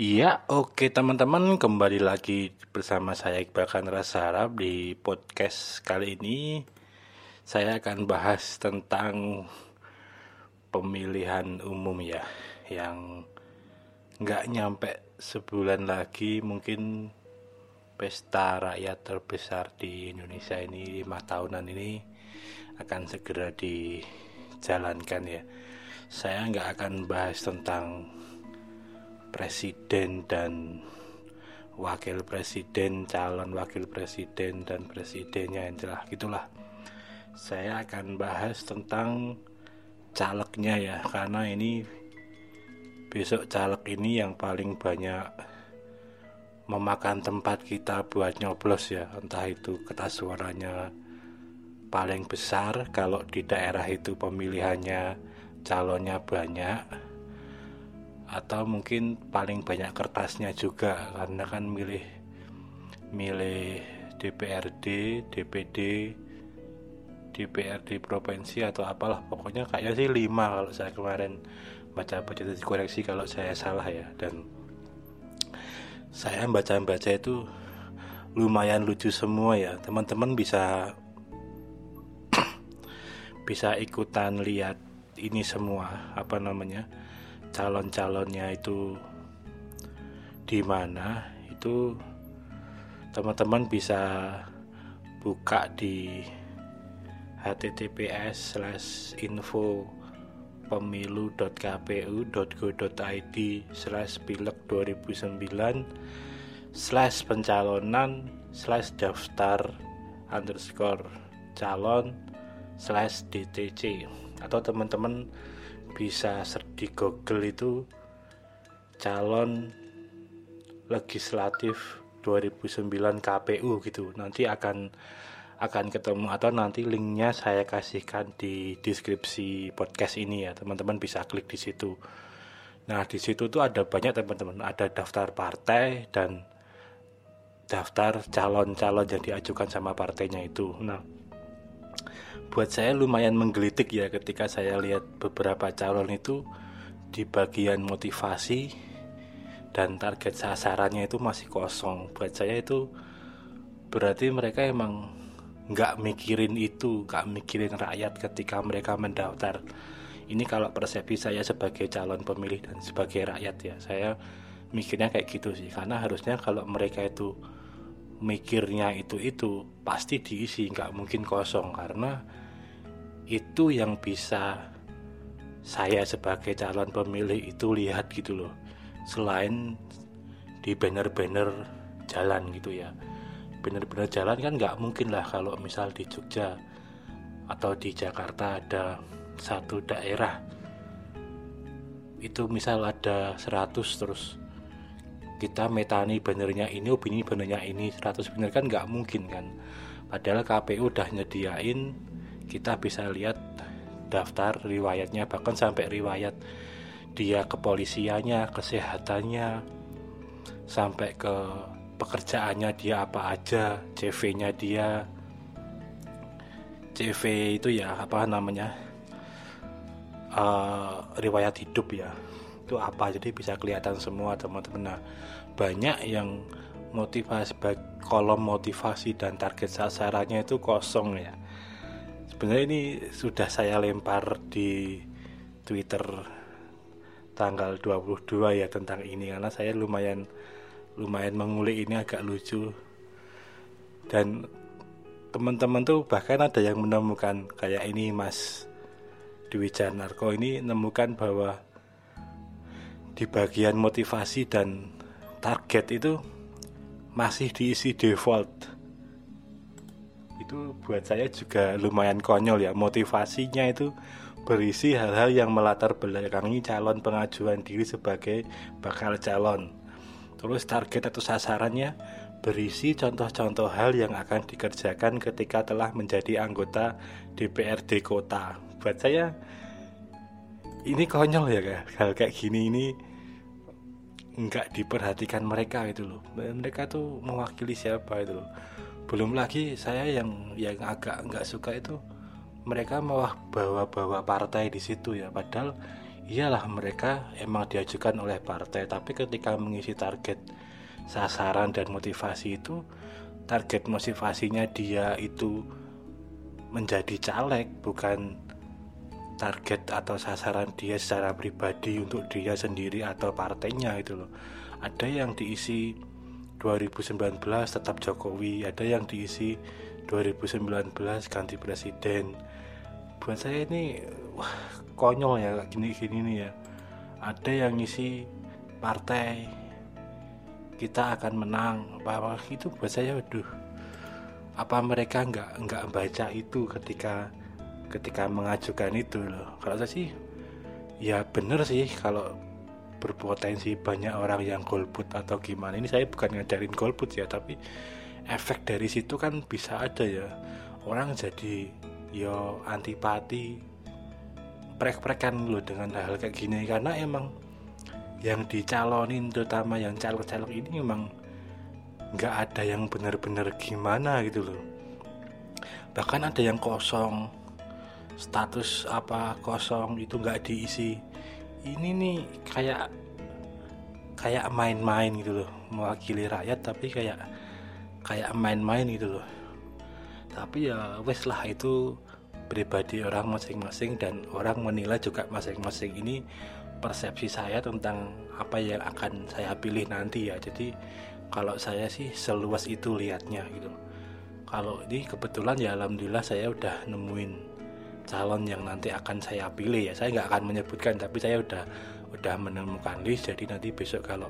Iya, oke teman-teman, kembali lagi bersama saya Iqbal Kanra Sarap di podcast kali ini. Saya akan bahas tentang pemilihan umum ya, yang nggak nyampe sebulan lagi mungkin pesta rakyat terbesar di Indonesia ini lima tahunan ini akan segera dijalankan ya. Saya nggak akan bahas tentang presiden dan wakil presiden, calon wakil presiden dan presidennya yang jelas gitulah. Saya akan bahas tentang calegnya ya karena ini besok caleg ini yang paling banyak memakan tempat kita buat nyoblos ya entah itu kertas suaranya paling besar kalau di daerah itu pemilihannya calonnya banyak atau mungkin paling banyak kertasnya juga karena kan milih milih DPRD, DPD, DPRD provinsi atau apalah. Pokoknya kayaknya sih lima kalau saya kemarin baca-baca itu koreksi kalau saya salah ya. Dan saya baca-baca itu lumayan lucu semua ya. Teman-teman bisa bisa ikutan lihat ini semua apa namanya calon-calonnya itu di mana itu teman-teman bisa buka di https slash info pemilu.kpu.go.id slash pilek 2009 slash pencalonan slash daftar underscore calon slash dtc atau teman-teman bisa di Google itu calon legislatif 2009 KPU gitu. Nanti akan akan ketemu atau nanti linknya saya kasihkan di deskripsi podcast ini ya. Teman-teman bisa klik di situ. Nah di situ tuh ada banyak teman-teman. Ada daftar partai dan daftar calon-calon yang diajukan sama partainya itu. Nah buat saya lumayan menggelitik ya ketika saya lihat beberapa calon itu di bagian motivasi dan target sasarannya itu masih kosong. Buat saya itu berarti mereka emang nggak mikirin itu nggak mikirin rakyat ketika mereka mendaftar. Ini kalau persepsi saya sebagai calon pemilih dan sebagai rakyat ya saya mikirnya kayak gitu sih. Karena harusnya kalau mereka itu mikirnya itu itu pasti diisi nggak mungkin kosong. Karena itu yang bisa saya sebagai calon pemilih itu lihat gitu loh. Selain di banner-banner jalan gitu ya. Banner-banner jalan kan nggak mungkin lah kalau misal di Jogja atau di Jakarta ada satu daerah. Itu misal ada 100 terus. Kita metani bannernya ini opini bannernya ini 100 bener kan nggak mungkin kan. Padahal KPU udah nyediain kita bisa lihat daftar riwayatnya bahkan sampai riwayat dia kepolisiannya kesehatannya sampai ke pekerjaannya dia apa aja CV-nya dia. CV itu ya apa namanya uh, riwayat hidup ya. Itu apa jadi bisa kelihatan semua teman-teman. Nah banyak yang motivasi kolom motivasi dan target sasarannya itu kosong ya sebenarnya ini sudah saya lempar di Twitter tanggal 22 ya tentang ini karena saya lumayan lumayan mengulik ini agak lucu. Dan teman-teman tuh bahkan ada yang menemukan kayak ini Mas Dwi Janarko ini menemukan bahwa di bagian motivasi dan target itu masih diisi default itu buat saya juga lumayan konyol ya. Motivasinya itu berisi hal-hal yang melatar belakangi calon pengajuan diri sebagai bakal calon. Terus target atau sasarannya berisi contoh-contoh hal yang akan dikerjakan ketika telah menjadi anggota DPRD kota. Buat saya ini konyol ya kan hal kayak gini ini nggak diperhatikan mereka itu loh. Mereka tuh mewakili siapa itu loh belum lagi saya yang yang agak nggak suka itu mereka malah bawa-bawa partai di situ ya. Padahal iyalah mereka emang diajukan oleh partai tapi ketika mengisi target sasaran dan motivasi itu target motivasinya dia itu menjadi caleg bukan target atau sasaran dia secara pribadi untuk dia sendiri atau partainya itu loh. Ada yang diisi 2019 tetap Jokowi ada yang diisi 2019 ganti presiden. Buat saya ini wah konyol ya gini-gini nih ya. Ada yang ngisi partai kita akan menang. Apa, itu buat saya waduh apa mereka nggak nggak baca itu ketika ketika mengajukan itu loh? Kalau saya sih ya bener sih kalau berpotensi banyak orang yang golput atau gimana. Ini saya bukan ngajarin golput ya tapi efek dari situ kan bisa ada ya. Orang jadi yo antipati prek-prekan lo dengan hal kayak gini. Karena emang yang dicalonin terutama yang caleg-caleg ini emang nggak ada yang benar-benar gimana gitu loh. Bahkan ada yang kosong status apa kosong itu nggak diisi ini nih kayak kayak main-main gitu loh. Mewakili rakyat tapi kayak kayak main-main gitu loh. Tapi ya wes lah itu pribadi orang masing-masing dan orang menilai juga masing-masing. Ini persepsi saya tentang apa yang akan saya pilih nanti ya. Jadi kalau saya sih seluas itu lihatnya gitu. Kalau ini kebetulan ya alhamdulillah saya udah nemuin calon yang nanti akan saya pilih ya. Saya nggak akan menyebutkan tapi saya udah udah menemukan list. Jadi nanti besok kalau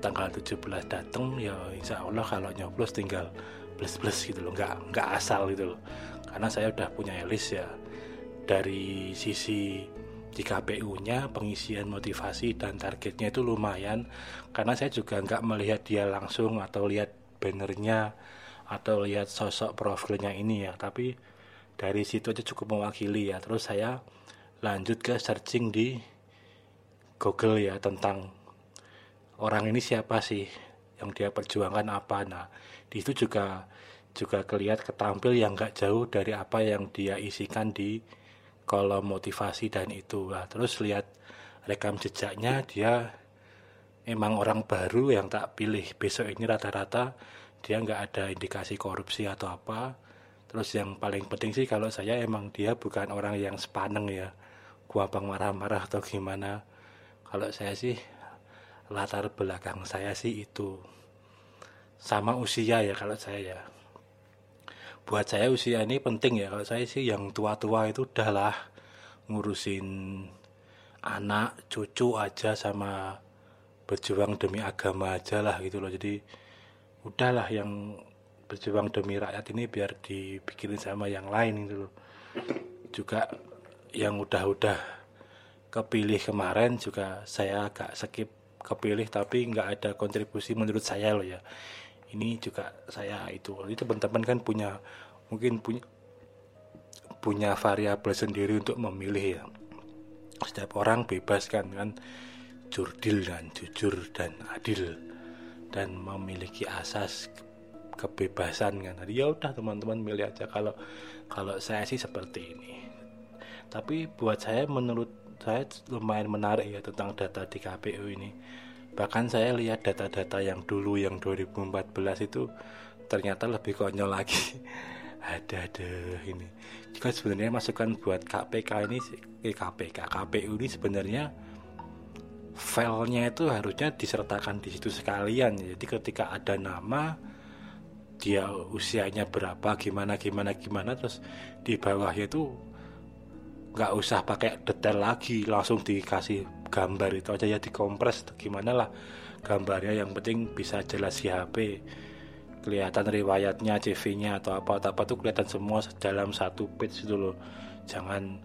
tanggal 17 datang ya insya Allah kalau nyoblos tinggal plus plus gitu loh. Nggak nggak asal gitu loh. Karena saya udah punya list ya. Dari sisi di KPU-nya pengisian motivasi dan targetnya itu lumayan. Karena saya juga nggak melihat dia langsung atau lihat bannernya atau lihat sosok profilnya ini ya. Tapi dari situ aja cukup mewakili ya. Terus saya lanjut ke searching di Google ya tentang orang ini siapa sih yang dia perjuangkan apa. Nah di situ juga juga kelihat ketampil yang gak jauh dari apa yang dia isikan di kolom motivasi dan itu. Lah terus lihat rekam jejaknya dia emang orang baru yang tak pilih. Besok ini rata-rata dia nggak ada indikasi korupsi atau apa terus yang paling penting sih kalau saya emang dia bukan orang yang sepaneng ya gampang marah-marah atau gimana. Kalau saya sih latar belakang saya sih itu. Sama usia ya kalau saya ya. Buat saya usia ini penting ya kalau saya sih yang tua-tua itu udahlah ngurusin anak cucu aja sama berjuang demi agama aja lah gitu loh. Jadi udahlah yang berjuang demi rakyat ini biar dipikirin sama yang lain itu loh. Juga yang udah-udah kepilih kemarin juga saya agak skip kepilih tapi nggak ada kontribusi menurut saya loh ya. Ini juga saya itu. Itu teman-teman kan punya mungkin punya punya variabel sendiri untuk memilih ya. Setiap orang bebas kan kan jurdil dan jujur dan adil dan memiliki asas kebebasan kan. Tadi ya udah teman-teman milih aja. Kalau kalau saya sih seperti ini. Tapi buat saya menurut saya lumayan menarik ya tentang data di KPU ini. Bahkan saya lihat data-data yang dulu yang 2014 itu ternyata lebih konyol lagi. Ada ada ini. Juga sebenarnya masukan buat KPK ini eh, KPK KPU ini sebenarnya filenya itu harusnya disertakan di situ sekalian. Jadi ketika ada nama dia usianya berapa gimana gimana gimana terus di bawahnya itu nggak usah pakai detail lagi langsung dikasih gambar itu aja ya dikompres gimana lah gambarnya yang penting bisa jelas di HP kelihatan riwayatnya CV-nya atau apa apa tuh kelihatan semua dalam satu page itu loh. Jangan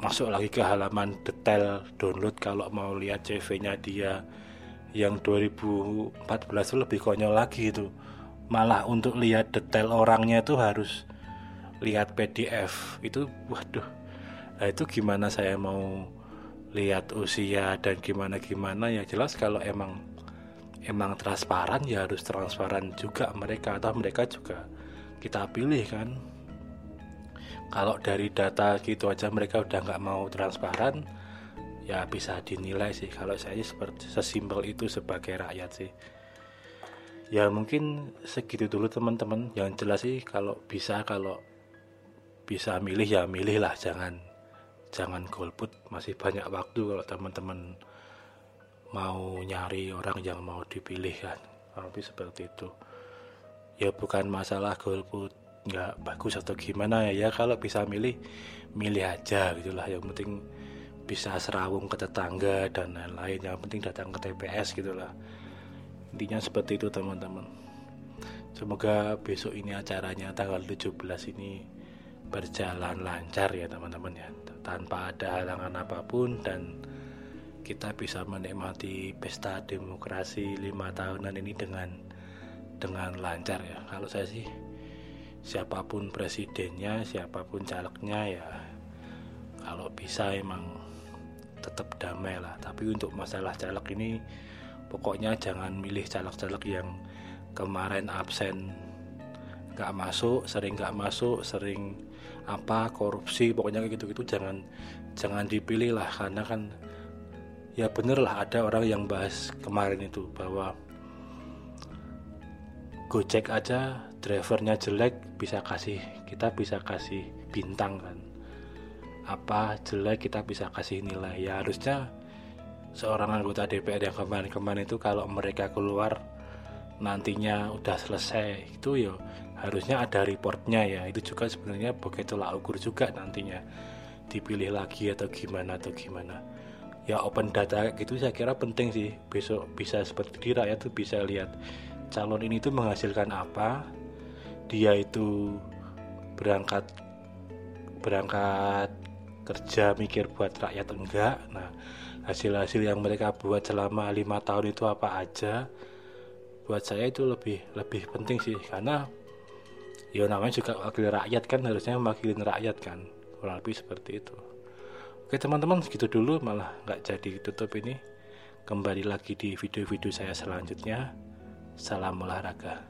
masuk lagi ke halaman detail download kalau mau lihat CV-nya dia yang 2014 itu lebih konyol lagi itu malah untuk lihat detail orangnya itu harus lihat PDF itu waduh. Nah itu gimana saya mau lihat usia dan gimana gimana ya jelas kalau emang emang transparan ya harus transparan juga mereka. Atau mereka juga kita pilih kan? Kalau dari data gitu aja mereka udah nggak mau transparan ya bisa dinilai sih. Kalau saya seperti sesimpel itu sebagai rakyat sih ya mungkin segitu dulu teman-teman. Yang jelas sih kalau bisa kalau bisa milih ya milih lah. Jangan jangan golput. Masih banyak waktu kalau teman-teman mau nyari orang yang mau dipilih kan tapi seperti itu. Ya bukan masalah golput nggak bagus atau gimana ya. Ya kalau bisa milih milih aja gitulah yang penting bisa serawung ke tetangga dan lain-lain. Yang penting datang ke TPS gitulah intinya seperti itu teman-teman. Semoga besok ini acaranya tanggal 17 ini berjalan lancar ya teman-teman ya. Tanpa ada halangan apa pun dan kita bisa menikmati pesta demokrasi lima tahunan ini dengan dengan lancar ya. Kalau saya sih siapa pun presidennya siapa pun calegnya ya kalau bisa emang tetap damai lah. Tapi untuk masalah caleg ini pokoknya jangan milih caleg-caleg yang kemarin absen. Nggak masuk sering nggak masuk sering apa korupsi pokoknya kayak gitu-gitu jangan jangan dipilih lah. Karena kan ya bener lah ada orang yang bahas kemarin itu bahwa Gojek aja drivernya jelek bisa kasih kita bisa kasih bintang kan. Apa jelek kita bisa kasih nilai. Ya harusnya seorang anggota DPR yang kemarin-kemarin itu kalau mereka keluar nantinya udah selesai. Itu ya harusnya ada reportnya ya. Itu juga sebenarnya begitu lah ukur juga nantinya. Dipilih lagi atau gimana atau gimana. Ya open data gitu saya kira penting sih. Besok bisa seperti rakyat tuh bisa lihat calon ini tuh menghasilkan apa. Dia itu berangkat berangkat kerja mikir buat rakyat enggak. Nah hasil-hasil yang mereka buat selama lima tahun itu apa aja buat saya itu lebih lebih penting sih. Karena ya namanya juga wakil rakyat kan harusnya mewakilin rakyat kan. Kurang lebih seperti itu. Oke teman-teman segitu dulu. Malah nggak jadi tutup ini. Kembali lagi di video-video saya selanjutnya. Salam olahraga